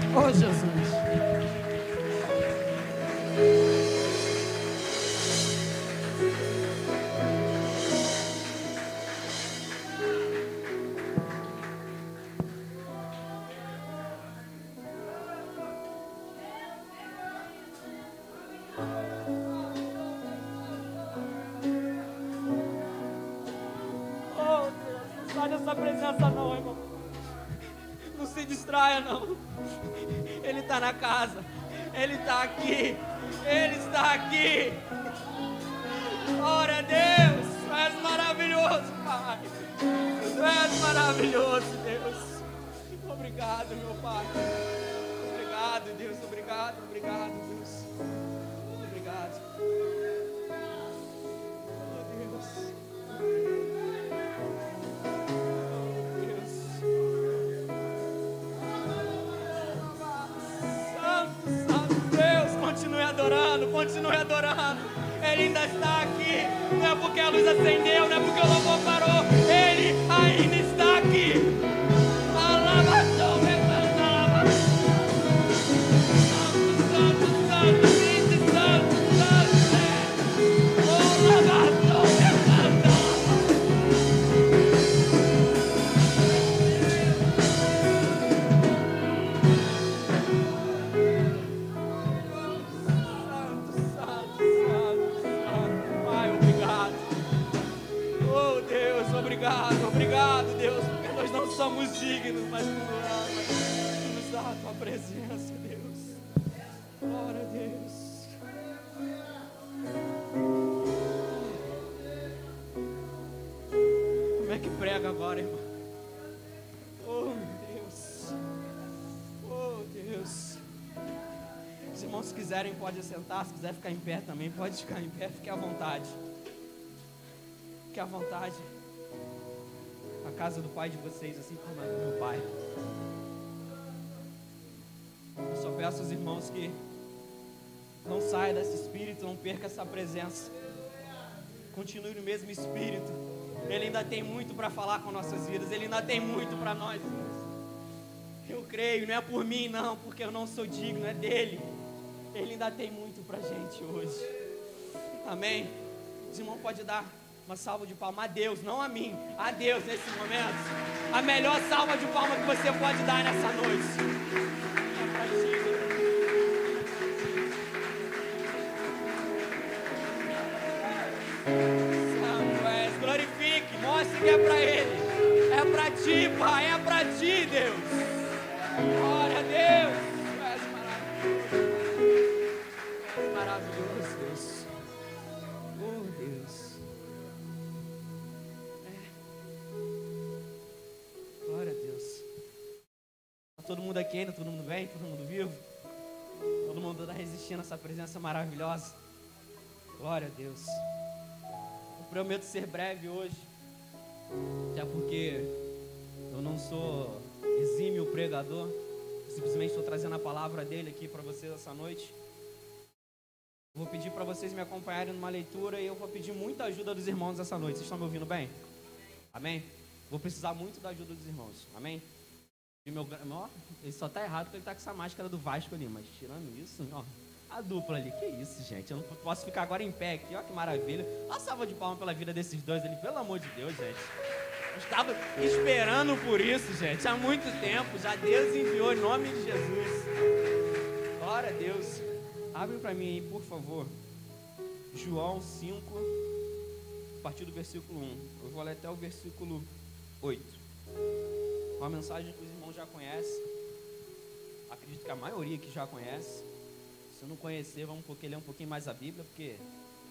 Oh, Jesus. Casa. Ele está aqui. Ele está aqui. Glória a Deus. Tu és maravilhoso, Pai. Tu és maravilhoso, Deus. Obrigado, meu Pai. Obrigado, Deus. Obrigado, obrigado, Deus. Obrigado. Porque a luz acendeu, não é porque o louvor parou. É agora, irmão? Oh, Deus. Oh, Deus. Se irmãos quiserem, pode sentar. Se quiser ficar em pé também, pode ficar em pé. Fique à vontade. Fique à vontade. A casa do pai de vocês, assim como a do meu pai. Eu só peço aos irmãos que não saia desse espírito, não perca essa presença. Continue no mesmo espírito. Ele ainda tem muito para falar com nossas vidas. Ele ainda tem muito para nós. Eu creio, não é por mim, não, porque eu não sou digno, é dele. Ele ainda tem muito pra gente hoje. Amém? Os irmãos pode dar uma salva de palmas a Deus, não a mim, a Deus nesse momento. A melhor salva de palmas que você pode dar nessa noite. Ti, Pai, é pra ti, Deus. Glória a Deus. Tu és maravilhoso. Tu és maravilhoso, Deus. Oh, Deus. É. Glória a Deus. Tá todo mundo aqui ainda? Todo mundo bem? Todo mundo vivo? Todo mundo está resistindo a essa presença maravilhosa. Glória a Deus. Eu prometo ser breve hoje. Até porque eu não sou exímio pregador. Simplesmente estou trazendo a palavra dele aqui para vocês essa noite. Vou pedir para vocês me acompanharem numa leitura e eu vou pedir muita ajuda dos irmãos essa noite. Vocês estão me ouvindo bem? Amém? Vou precisar muito da ajuda dos irmãos. Amém? E meu, ó, ele só tá errado porque ele tá com essa máscara do Vasco ali, mas tirando isso, ó, a dupla ali, que isso, gente? Eu não posso ficar agora em pé aqui, ó, que maravilha. Uma salva de palmas pela vida desses dois ali, pelo amor de Deus, gente. Eu estava esperando por isso, gente, há muito tempo. Já Deus enviou em nome de Jesus. Glória a Deus. Abre para mim aí, por favor. João 5, a partir do versículo 1. Eu vou ler até o versículo 8. Uma mensagem que os irmãos já conhecem. Acredito que a maioria que já conhece. Se não conhecer, vamos porque ler um pouquinho mais a Bíblia, porque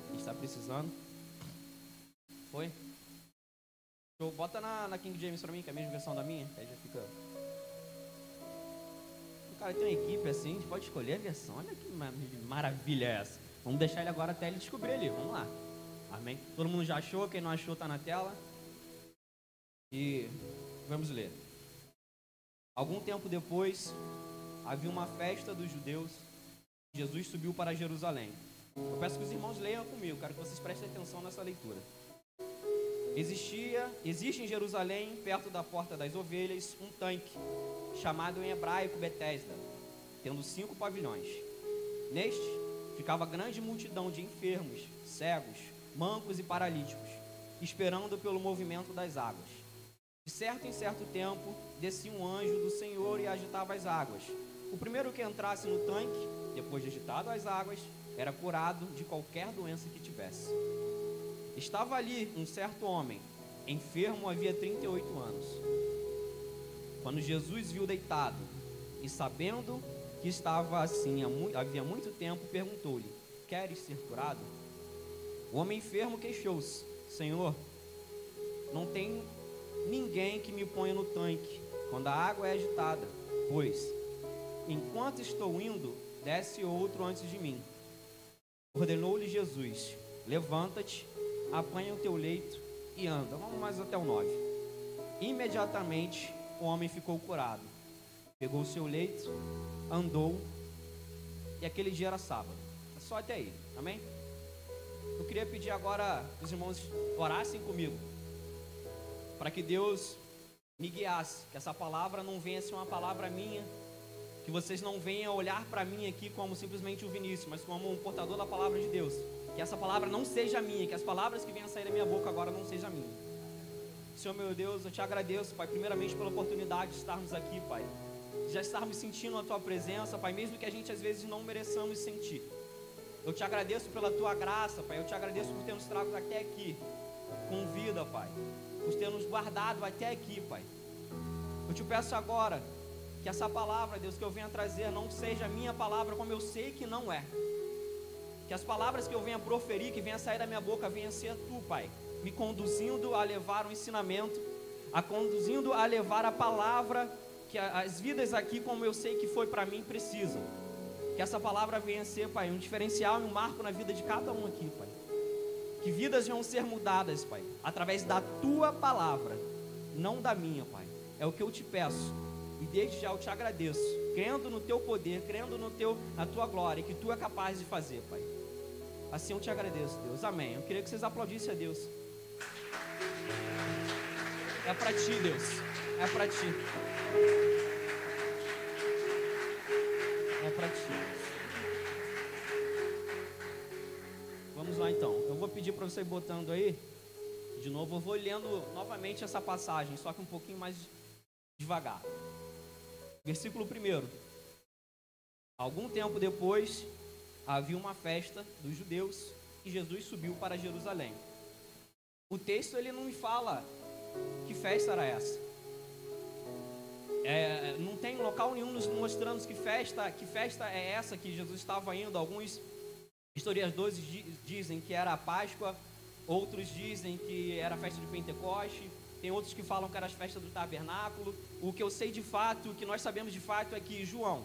a gente está precisando. Foi? Show. Bota na, na King James para mim, que é a mesma versão da minha, aí já fica. O cara tem uma equipe assim, a gente pode escolher a versão. Olha que ma- maravilha é essa. Vamos deixar ele agora até ele descobrir ali. Vamos lá. Amém? Todo mundo já achou? Quem não achou está na tela. E vamos ler. Algum tempo depois, havia uma festa dos judeus. Jesus subiu para Jerusalém. Eu peço que os irmãos leiam comigo, quero que vocês prestem atenção nessa leitura. Existia, existe em Jerusalém, perto da porta das ovelhas, um tanque, chamado em hebraico Betesda, tendo cinco pavilhões. Neste ficava grande multidão de enfermos, cegos, mancos e paralíticos, esperando pelo movimento das águas. De certo em certo tempo, descia um anjo do Senhor e agitava as águas. O primeiro que entrasse no tanque, depois de agitado as águas, era curado de qualquer doença que tivesse. Estava ali um certo homem, enfermo havia 38 anos. Quando Jesus viu deitado e sabendo que estava assim havia muito tempo, perguntou-lhe: Queres ser curado? O homem enfermo queixou-se: Senhor, não tem ninguém que me ponha no tanque quando a água é agitada, pois enquanto estou indo, desce outro antes de mim. Ordenou-lhe Jesus: Levanta-te, apanha o teu leito e anda. Vamos mais até o 9. Imediatamente o homem ficou curado. Pegou o seu leito, andou, e aquele dia era sábado. É só até aí, amém? Eu queria pedir agora que os irmãos orassem comigo, para que Deus me guiasse, que essa palavra não venha ser uma palavra minha, que vocês não venham olhar para mim aqui como simplesmente o Vinícius, mas como um portador da palavra de Deus. Que essa palavra não seja minha, que as palavras que venham sair da minha boca agora não sejam minha. Senhor meu Deus, eu te agradeço, Pai, primeiramente pela oportunidade de estarmos aqui, Pai. Já estarmos sentindo a tua presença, Pai, mesmo que a gente às vezes não mereçamos sentir. Eu te agradeço pela tua graça, Pai. Eu te agradeço por ter nos trago até aqui com vida, Pai. Por ter nos guardado até aqui, Pai. Eu te peço agora que essa palavra, Deus, que eu venha trazer não seja a minha palavra como eu sei que não é. Que as palavras que eu venha proferir, que venha sair da minha boca, venha ser tu, Pai, me conduzindo a levar o ensinamento, a conduzindo a levar a palavra que as vidas aqui, como eu sei que foi para mim, precisam. Que essa palavra venha ser, Pai, um diferencial e um marco na vida de cada um aqui, Pai. Que vidas vão ser mudadas, Pai, através da tua palavra, não da minha, Pai. É o que eu te peço. E desde já eu te agradeço, crendo no teu poder, crendo no teu, na tua glória, que tu é capaz de fazer, Pai. Assim eu te agradeço, Deus. Amém. Eu queria que vocês aplaudissem a Deus. É para ti, Deus. É para ti. É para ti. Vamos lá então. Eu vou pedir para você ir botando aí. De novo, eu vou lendo novamente essa passagem, só que um pouquinho mais devagar. Versículo 1. Algum tempo depois, havia uma festa dos judeus e Jesus subiu para Jerusalém. O texto ele não me fala que festa era essa. É, não tem local nenhum nos mostrando que festa, que festa é essa que Jesus estava indo. Alguns historiadores dizem que era a Páscoa, outros dizem que era a festa de Pentecoste, tem outros que falam que era a festa do tabernáculo. O que eu sei de fato, o que nós sabemos de fato é que João,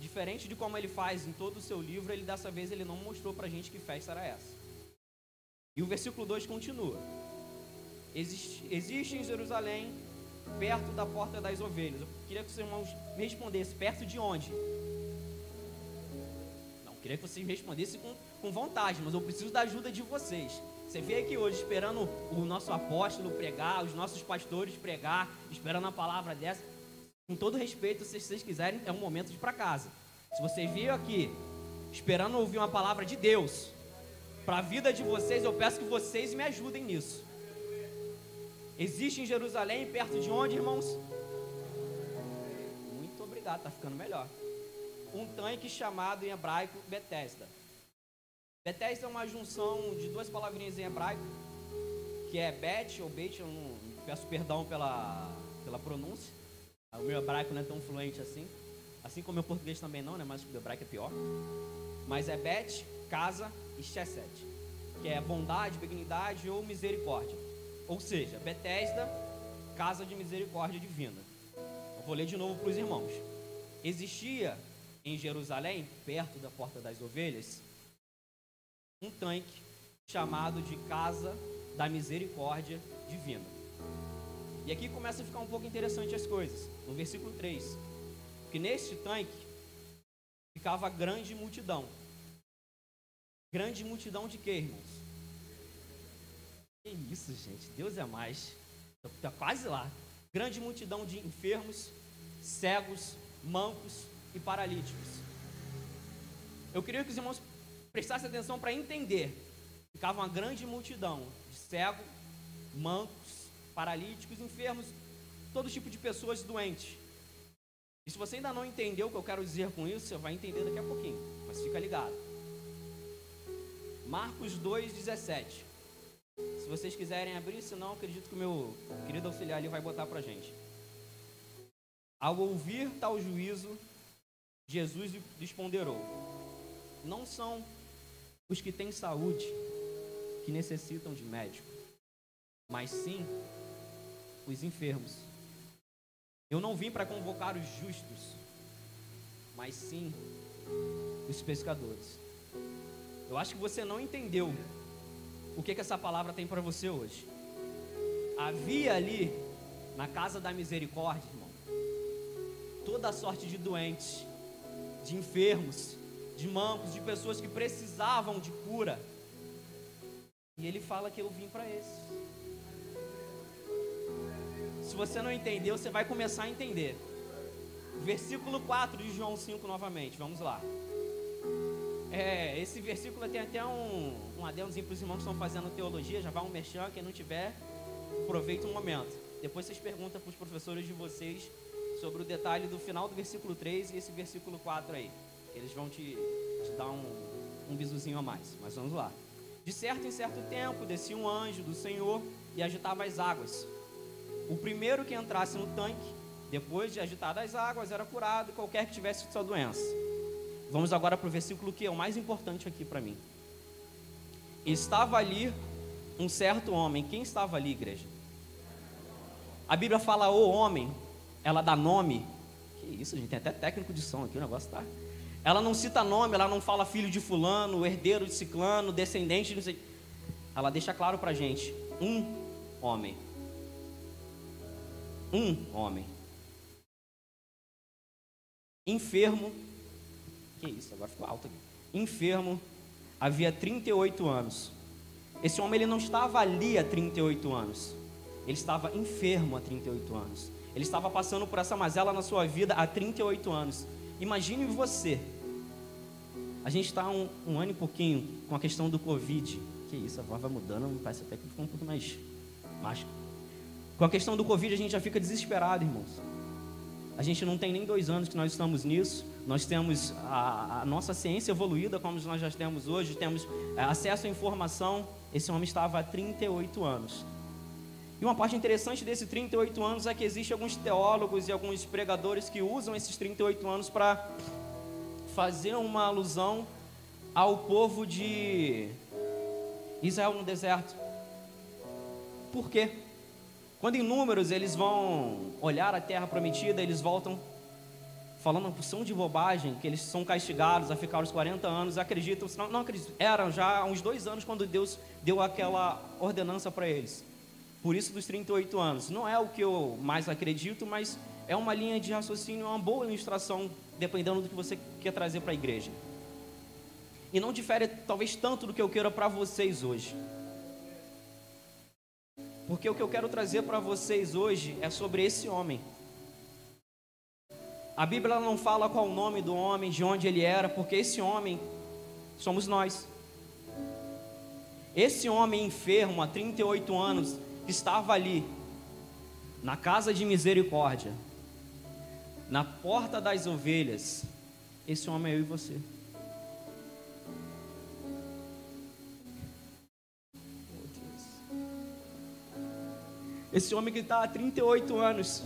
diferente de como ele faz em todo o seu livro, ele dessa vez ele não mostrou para a gente que festa era essa. E o versículo 2 continua: existe, existe em Jerusalém, perto da porta das ovelhas. Eu queria que os irmãos me respondessem: perto de onde? Não, queria que vocês me respondessem com, com vontade, mas eu preciso da ajuda de vocês. Você veio aqui hoje esperando o nosso apóstolo pregar, os nossos pastores pregar, esperando a palavra dessa. Com todo respeito, se vocês quiserem, é um momento de ir para casa. Se você veio aqui esperando ouvir uma palavra de Deus para a vida de vocês, eu peço que vocês me ajudem nisso. Existe em Jerusalém, perto de onde, irmãos? Muito obrigado, tá ficando melhor. Um tanque chamado em hebraico Bethesda. Bethesda é uma junção de duas palavrinhas em hebraico, que é Bet ou Beit, eu não, peço perdão pela, pela pronúncia. O meu hebraico não é tão fluente assim. Assim como o meu português também não, né? Mas o hebraico é pior. Mas é Bet, casa e Chesed, que é bondade, benignidade ou misericórdia. Ou seja, Bethesda, casa de misericórdia divina. Eu vou ler de novo para os irmãos. Existia em Jerusalém, perto da porta das ovelhas, um tanque chamado de Casa da Misericórdia Divina. E aqui começa a ficar um pouco interessante as coisas, no versículo 3. Que neste tanque ficava grande multidão. Grande multidão de quê, irmãos? Que isso, gente, Deus é mais. Está quase lá. Grande multidão de enfermos, cegos, mancos, e paralíticos. Eu queria que os irmãos prestassem atenção para entender. Ficava uma grande multidão de cegos, mancos, paralíticos, enfermos, todo tipo de pessoas doentes. E se você ainda não entendeu o que eu quero dizer com isso, você vai entender daqui a pouquinho. Mas fica ligado. Marcos 2,17. Se vocês quiserem abrir, senão acredito que o meu querido auxiliar ali vai botar para gente. Ao ouvir tal juízo, Jesus lhes ponderou: Não são os que têm saúde que necessitam de médico, mas sim os enfermos. Eu não vim para convocar os justos, mas sim os pescadores. Eu acho que você não entendeu o que, que essa palavra tem para você hoje. Havia ali, na casa da misericórdia, irmão, toda a sorte de doentes, de enfermos, de mancos, de pessoas que precisavam de cura. E ele fala que eu vim para esse. Se você não entendeu, você vai começar a entender. Versículo 4 de João 5 novamente, vamos lá. É, esse versículo tem até um, um adendozinho para os irmãos que estão fazendo teologia, já vai um merchan, quem não tiver, aproveita um momento. Depois vocês perguntam para os professores de vocês sobre o detalhe do final do versículo 3 e esse versículo 4 aí. Eles vão te, te dar um, um a mais. Mas vamos lá. De certo em certo tempo descia um anjo do Senhor e agitava as águas. O primeiro que entrasse no tanque, depois de agitar as águas, era curado, qualquer que tivesse sua doença. Vamos agora para o versículo que é o mais importante aqui para mim. Estava ali um certo homem. Quem estava ali, igreja? A Bíblia fala o homem, ela dá nome. Que isso, gente, tem até técnico de som aqui, o negócio tá. Ela não cita nome, ela não fala filho de fulano, herdeiro de ciclano, descendente, não sei. Ela deixa claro para gente, um homem. Um homem. Enfermo. Que isso, agora ficou alto aqui. Enfermo, havia 38 anos. Esse homem ele não estava ali há 38 anos. Ele estava enfermo há 38 anos. Ele estava passando por essa mazela na sua vida há 38 anos. Imagine você. A gente está um, um, ano e pouquinho com a questão do Covid. Que isso, a voz vai mudando, parece até que ficou um pouco mais mágico. Com a questão do Covid, a gente já fica desesperado, irmãos. A gente não tem nem dois anos que nós estamos nisso. Nós temos a, a nossa ciência evoluída, como nós já temos hoje, temos é, acesso à informação. Esse homem estava há 38 anos. E uma parte interessante desses 38 anos é que existem alguns teólogos e alguns pregadores que usam esses 38 anos para fazer uma alusão ao povo de Israel no deserto. Por quê? Quando em números eles vão olhar a terra prometida, eles voltam falando uma porção de bobagem, que eles são castigados a ficar os 40 anos, acreditam, não, não acreditam, eram já uns dois anos quando Deus deu aquela ordenança para eles. Por isso dos 38 anos. Não é o que eu mais acredito, mas é uma linha de raciocínio, uma boa ilustração, dependendo do que você quer trazer para a igreja. E não difere talvez tanto do que eu quero para vocês hoje. Porque o que eu quero trazer para vocês hoje é sobre esse homem. A Bíblia não fala qual o nome do homem, de onde ele era, porque esse homem somos nós. Esse homem enfermo há 38 anos, estava ali, na casa de misericórdia, na porta das ovelhas, esse homem é eu e você. Esse homem que está há 38 anos,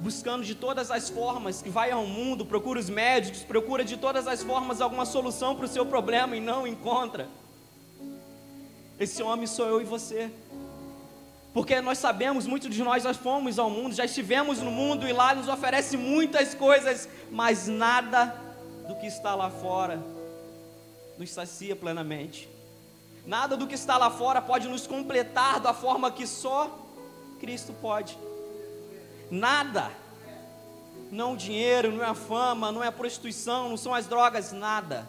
buscando de todas as formas, que vai ao mundo, procura os médicos, procura de todas as formas alguma solução para o seu problema e não encontra. Esse homem sou eu e você. Porque nós sabemos, muitos de nós já fomos ao mundo, já estivemos no mundo e lá nos oferece muitas coisas, mas nada do que está lá fora nos sacia plenamente. Nada do que está lá fora pode nos completar da forma que só Cristo pode. Nada. Não o dinheiro, não é a fama, não é a prostituição, não são as drogas, nada.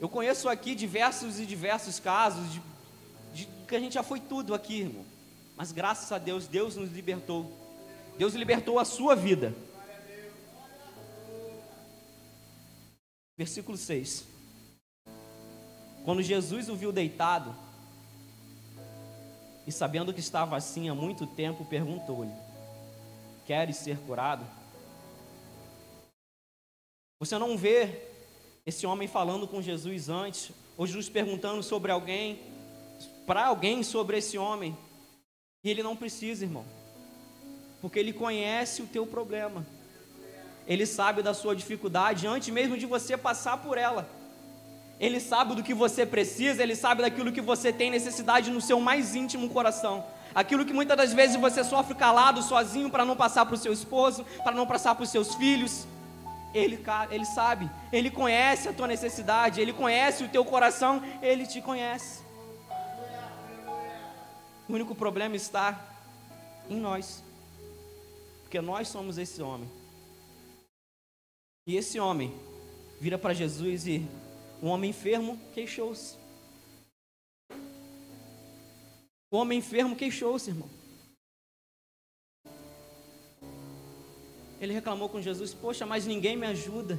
Eu conheço aqui diversos e diversos casos de de que a gente já foi tudo aqui, irmão. Mas graças a Deus, Deus nos libertou. Deus libertou a sua vida. Versículo 6. Quando Jesus o viu deitado, e sabendo que estava assim há muito tempo, perguntou-lhe: Queres ser curado? Você não vê esse homem falando com Jesus antes, ou Jesus perguntando sobre alguém, para alguém sobre esse homem. E ele não precisa, irmão, porque ele conhece o teu problema, ele sabe da sua dificuldade antes mesmo de você passar por ela. Ele sabe do que você precisa, ele sabe daquilo que você tem necessidade no seu mais íntimo coração. Aquilo que muitas das vezes você sofre calado, sozinho, para não passar para o seu esposo, para não passar para os seus filhos. Ele, ele sabe, Ele conhece a tua necessidade, Ele conhece o teu coração, Ele te conhece. O único problema está em nós, porque nós somos esse homem. E esse homem vira para Jesus e um homem enfermo queixou-se. O homem enfermo queixou-se, irmão. Ele reclamou com Jesus: Poxa, mas ninguém me ajuda.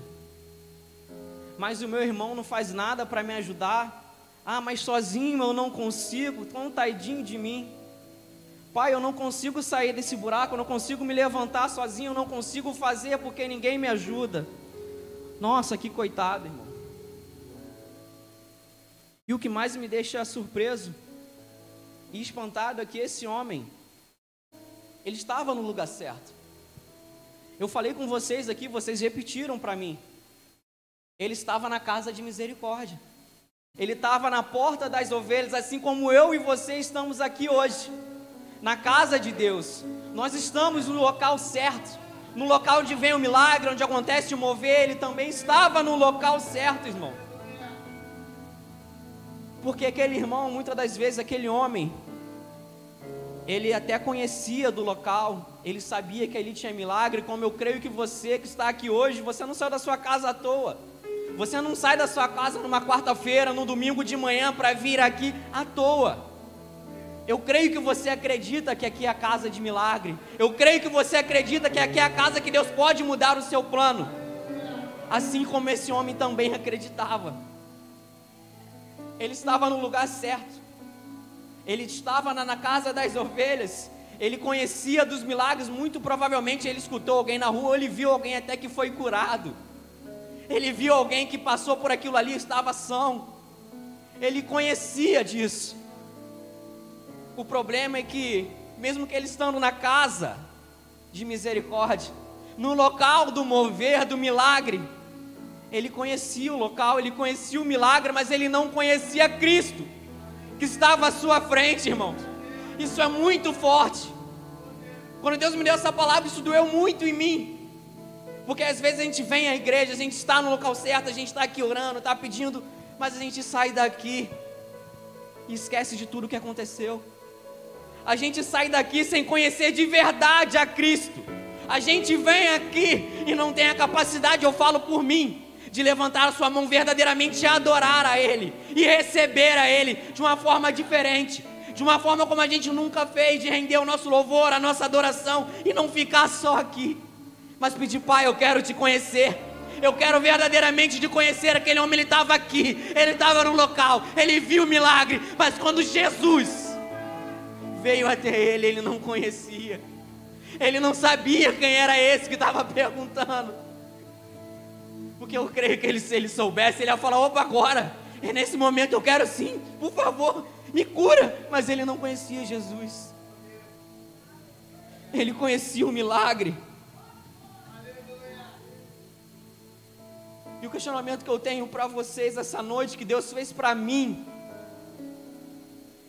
Mas o meu irmão não faz nada para me ajudar. Ah, mas sozinho eu não consigo. Tão tadinho de mim. Pai, eu não consigo sair desse buraco, eu não consigo me levantar sozinho, eu não consigo fazer porque ninguém me ajuda. Nossa, que coitado, irmão. E o que mais me deixa surpreso e espantado é que esse homem, ele estava no lugar certo. Eu falei com vocês aqui, vocês repetiram para mim. Ele estava na casa de misericórdia. Ele estava na porta das ovelhas, assim como eu e você estamos aqui hoje, na casa de Deus. Nós estamos no local certo, no local onde vem o milagre, onde acontece o mover. Ele também estava no local certo, irmão. Porque aquele irmão, muitas das vezes, aquele homem, ele até conhecia do local, ele sabia que ali tinha milagre, como eu creio que você que está aqui hoje, você não saiu da sua casa à toa. Você não sai da sua casa numa quarta-feira, no domingo de manhã para vir aqui à toa. Eu creio que você acredita que aqui é a casa de milagre. Eu creio que você acredita que aqui é a casa que Deus pode mudar o seu plano. Assim como esse homem também acreditava. Ele estava no lugar certo. Ele estava na, na casa das ovelhas. Ele conhecia dos milagres, muito provavelmente ele escutou alguém na rua, ele viu alguém até que foi curado. Ele viu alguém que passou por aquilo ali, estava são. Ele conhecia disso. O problema é que, mesmo que ele estando na casa de misericórdia, no local do mover do milagre, ele conhecia o local, ele conhecia o milagre, mas ele não conhecia Cristo que estava à sua frente, irmãos. Isso é muito forte. Quando Deus me deu essa palavra, isso doeu muito em mim. Porque às vezes a gente vem à igreja, a gente está no local certo, a gente está aqui orando, está pedindo, mas a gente sai daqui e esquece de tudo o que aconteceu. A gente sai daqui sem conhecer de verdade a Cristo. A gente vem aqui e não tem a capacidade, eu falo por mim, de levantar a sua mão verdadeiramente e adorar a Ele e receber a Ele de uma forma diferente, de uma forma como a gente nunca fez, de render o nosso louvor, a nossa adoração e não ficar só aqui, mas pedir, Pai, eu quero te conhecer. Eu quero verdadeiramente te conhecer. Aquele homem ele estava aqui, ele estava no local, ele viu o milagre, mas quando Jesus veio até ele, ele não conhecia. Ele não sabia quem era esse que estava perguntando. Porque eu creio que ele, se ele soubesse, ele ia falar: opa, agora, é nesse momento eu quero sim, por favor, me cura. Mas ele não conhecia Jesus, ele conhecia o milagre. E o questionamento que eu tenho para vocês essa noite, que Deus fez para mim,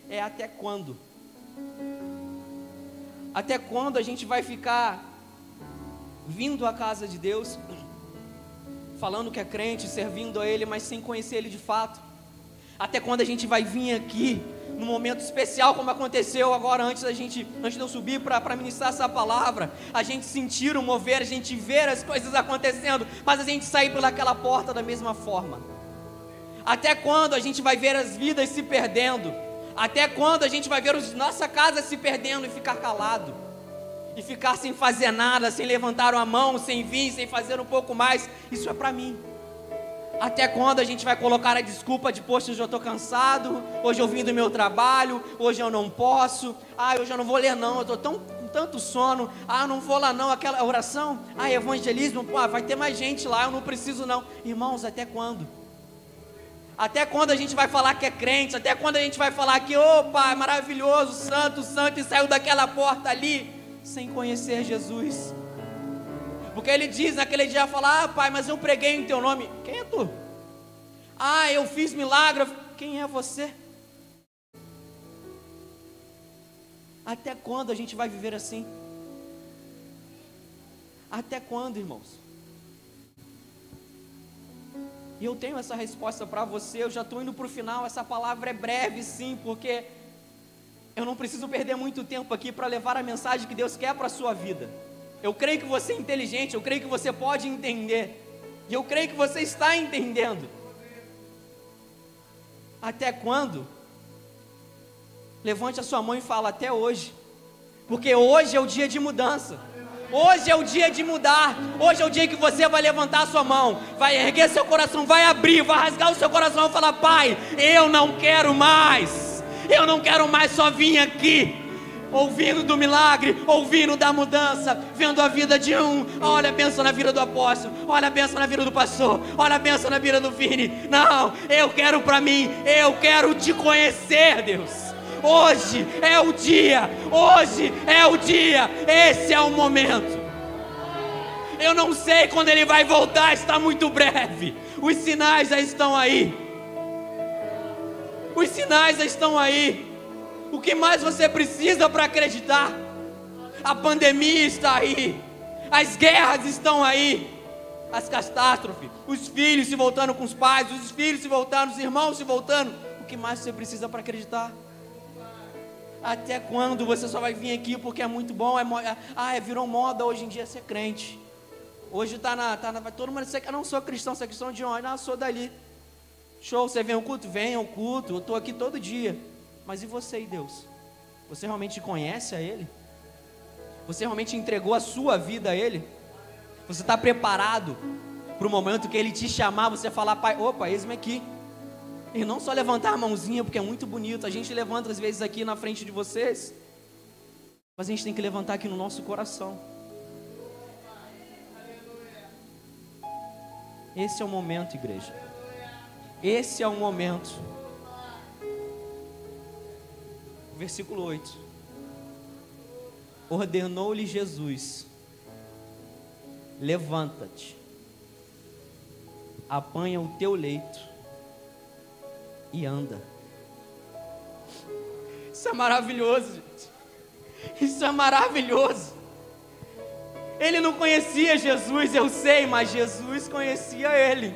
é até quando? Até quando a gente vai ficar vindo à casa de Deus? falando que é crente, servindo a Ele, mas sem conhecer Ele de fato. Até quando a gente vai vir aqui, num momento especial, como aconteceu agora, antes da gente, antes de eu subir para ministrar essa palavra, a gente sentir o mover, a gente ver as coisas acontecendo, mas a gente sair pelaquela porta da mesma forma. Até quando a gente vai ver as vidas se perdendo? Até quando a gente vai ver os, nossa casa se perdendo e ficar calado? e ficar sem fazer nada, sem levantar uma mão, sem vir, sem fazer um pouco mais, isso é para mim. Até quando a gente vai colocar a desculpa de, poxa, hoje eu estou cansado, hoje eu vim do meu trabalho, hoje eu não posso, ah, hoje eu não vou ler não, eu estou tão com tanto sono, ah, não vou lá não, aquela oração, ah, evangelismo, pô, vai ter mais gente lá, eu não preciso não. Irmãos, até quando? Até quando a gente vai falar que é crente? Até quando a gente vai falar que, opa, é maravilhoso, santo, santo, e saiu daquela porta ali, sem conhecer Jesus? Porque ele diz naquele dia, fala, ah pai, mas eu preguei em teu nome. Quem é tu? Ah, eu fiz milagre. Quem é você? Até quando a gente vai viver assim? Até quando, irmãos? E eu tenho essa resposta para você, eu já estou indo para o final. Essa palavra é breve, sim, porque eu não preciso perder muito tempo aqui para levar a mensagem que Deus quer para a sua vida. Eu creio que você é inteligente, eu creio que você pode entender. E eu creio que você está entendendo. Até quando? Levante a sua mão e fala até hoje. Porque hoje é o dia de mudança. Hoje é o dia de mudar. Hoje é o dia que você vai levantar a sua mão, vai erguer seu coração, vai abrir, vai rasgar o seu coração e falar: Pai, eu não quero mais. Eu não quero mais só vir aqui ouvindo do milagre, ouvindo da mudança, vendo a vida de um. Olha a benção na vida do apóstolo, olha a benção na vida do pastor, olha a benção na vida do Vini. Não, eu quero para mim, eu quero te conhecer, Deus. Hoje é o dia, hoje é o dia, esse é o momento. Eu não sei quando ele vai voltar, está muito breve. Os sinais já estão aí. Os sinais já estão aí. O que mais você precisa para acreditar? A pandemia está aí, as guerras estão aí, as catástrofes, os filhos se voltando com os pais, os filhos se voltando, os irmãos se voltando. O que mais você precisa para acreditar? Até quando você só vai vir aqui porque é muito bom? É, ah, é, virou moda hoje em dia ser crente. Hoje está na, tá na. Todo mundo dizer que eu não sou cristão, você é cristão de onde? Não, sou dali. Show, você vem ao culto? Vem ao culto, eu estou aqui todo dia. Mas e você e Deus? Você realmente conhece a Ele? Você realmente entregou a sua vida a Ele? Você está preparado para o momento que Ele te chamar, você falar, Pai, opa, eis-me aqui. E não só levantar a mãozinha, porque é muito bonito. A gente levanta às vezes aqui na frente de vocês. Mas a gente tem que levantar aqui no nosso coração. Esse é o momento, igreja. Esse é o momento. Versículo 8. Ordenou-lhe Jesus: Levanta-te, apanha o teu leito e anda. Isso é maravilhoso, gente. Isso é maravilhoso. Ele não conhecia Jesus, eu sei, mas Jesus conhecia ele.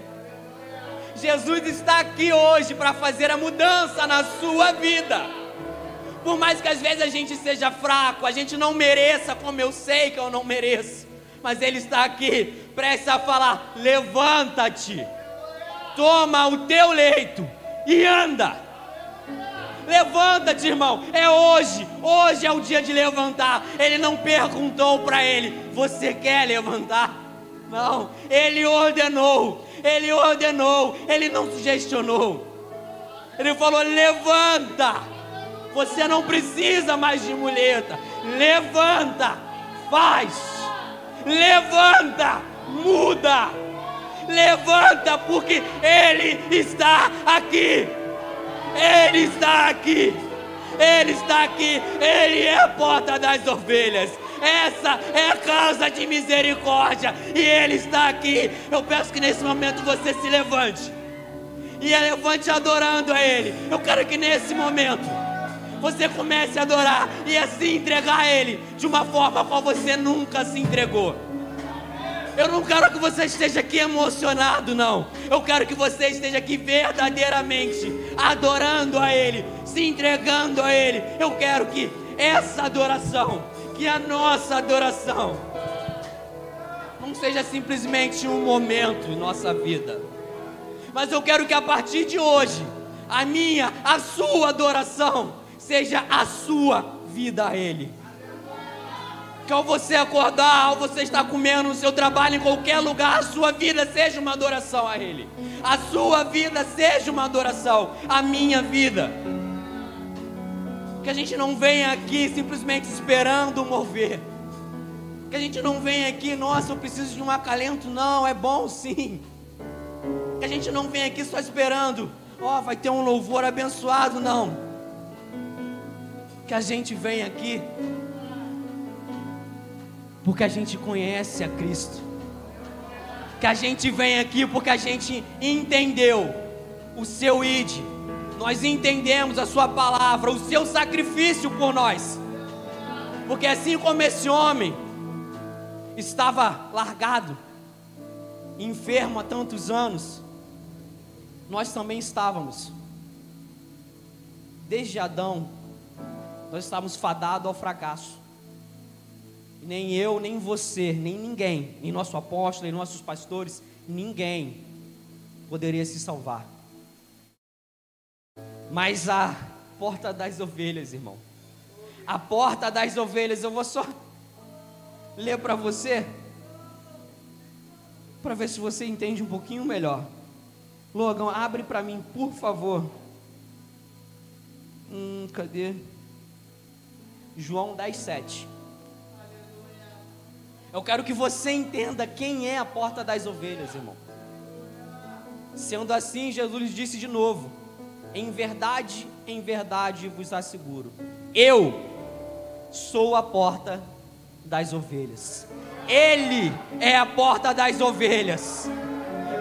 Jesus está aqui hoje para fazer a mudança na sua vida. Por mais que às vezes a gente seja fraco, a gente não mereça, como eu sei que eu não mereço. Mas Ele está aqui, presta a falar: levanta-te, toma o teu leito e anda. Levanta-te, irmão. É hoje. Hoje é o dia de levantar. Ele não perguntou para ele: Você quer levantar? Não. Ele ordenou. Ele ordenou. Ele não sugestionou. Ele falou: Levanta. Você não precisa mais de muleta. Levanta, faz. Levanta, muda. Levanta, porque Ele está aqui. Ele está aqui. Ele está aqui. Ele é a porta das ovelhas. Essa é a casa de misericórdia. E Ele está aqui. Eu peço que nesse momento você se levante. E levante adorando a Ele. Eu quero que nesse momento você comece a adorar e assim entregar a Ele de uma forma a qual você nunca se entregou. Eu não quero que você esteja aqui emocionado, não. Eu quero que você esteja aqui verdadeiramente adorando a Ele, se entregando a Ele. Eu quero que essa adoração, que a nossa adoração, não seja simplesmente um momento em nossa vida, mas eu quero que a partir de hoje, a minha, a sua adoração, seja a sua vida a Ele. Que ao você acordar, ao você estar comendo no seu trabalho, em qualquer lugar, a sua vida seja uma adoração a Ele. A sua vida seja uma adoração, a minha vida. Que a gente não venha aqui simplesmente esperando mover. Que a gente não venha aqui, nossa, eu preciso de um acalento. Não, é bom sim. Que a gente não venha aqui só esperando, ó, oh, vai ter um louvor abençoado. Não. Que a gente venha aqui porque a gente conhece a Cristo. Que a gente vem aqui porque a gente entendeu o seu id. Nós entendemos a sua palavra, o seu sacrifício por nós. Porque assim como esse homem estava largado, enfermo há tantos anos, nós também estávamos. Desde Adão, nós estávamos fadados ao fracasso. Nem eu, nem você, nem ninguém, nem nosso apóstolo, nem nossos pastores, ninguém poderia se salvar. Mas a porta das ovelhas, irmão. A porta das ovelhas, eu vou só ler para você, para ver se você entende um pouquinho melhor. Logan, abre para mim, por favor. Hum, cadê? João 10, 7. Eu quero que você entenda quem é a porta das ovelhas, irmão. Sendo assim, Jesus disse de novo: Em verdade, em verdade vos asseguro, eu sou a porta das ovelhas. Ele é a porta das ovelhas.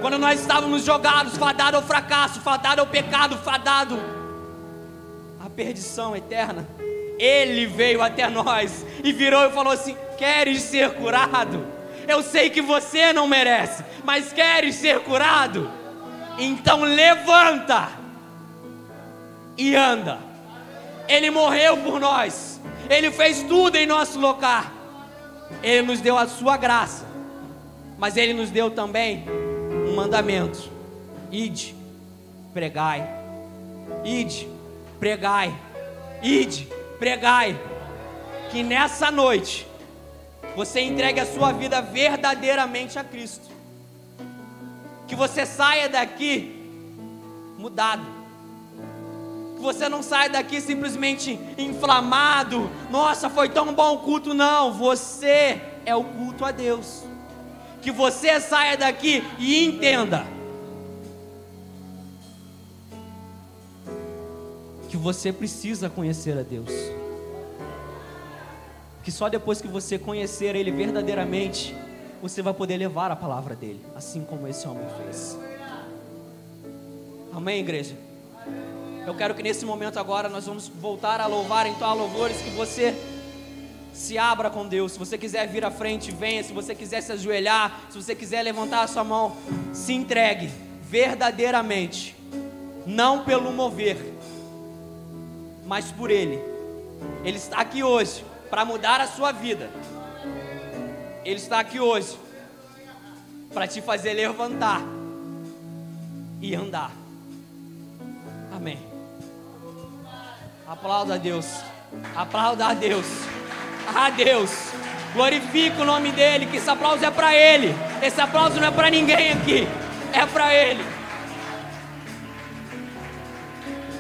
Quando nós estávamos jogados, fadado ao fracasso, fadado ao pecado, fadado à perdição eterna, Ele veio até nós e virou e falou assim: queres ser curado? Eu sei que você não merece, mas queres ser curado? Então levanta e anda. Ele morreu por nós, ele fez tudo em nosso lugar. Ele nos deu a sua graça, mas ele nos deu também um mandamento: ide, pregai, ide, pregai, ide, pregai. Que nessa noite você entregue a sua vida verdadeiramente a Cristo. Que você saia daqui mudado. Que você não saia daqui simplesmente inflamado. Nossa, foi tão bom o culto. Não, você é o culto a Deus. Que você saia daqui e entenda. Que você precisa conhecer a Deus que só depois que você conhecer Ele verdadeiramente, você vai poder levar a palavra dele, assim como esse homem fez. Amém, igreja? Eu quero que nesse momento agora nós vamos voltar a louvar então a louvores que você se abra com Deus. Se você quiser vir à frente, venha. Se você quiser se ajoelhar, se você quiser levantar a sua mão, se entregue verdadeiramente, não pelo mover, mas por Ele. Ele está aqui hoje para mudar a sua vida. Ele está aqui hoje para te fazer levantar e andar. Amém. Aplauda a Deus. Aplauda a Deus. A Deus. Glorifica o nome dele, que esse aplauso é para ele. Esse aplauso não é para ninguém aqui. É para ele.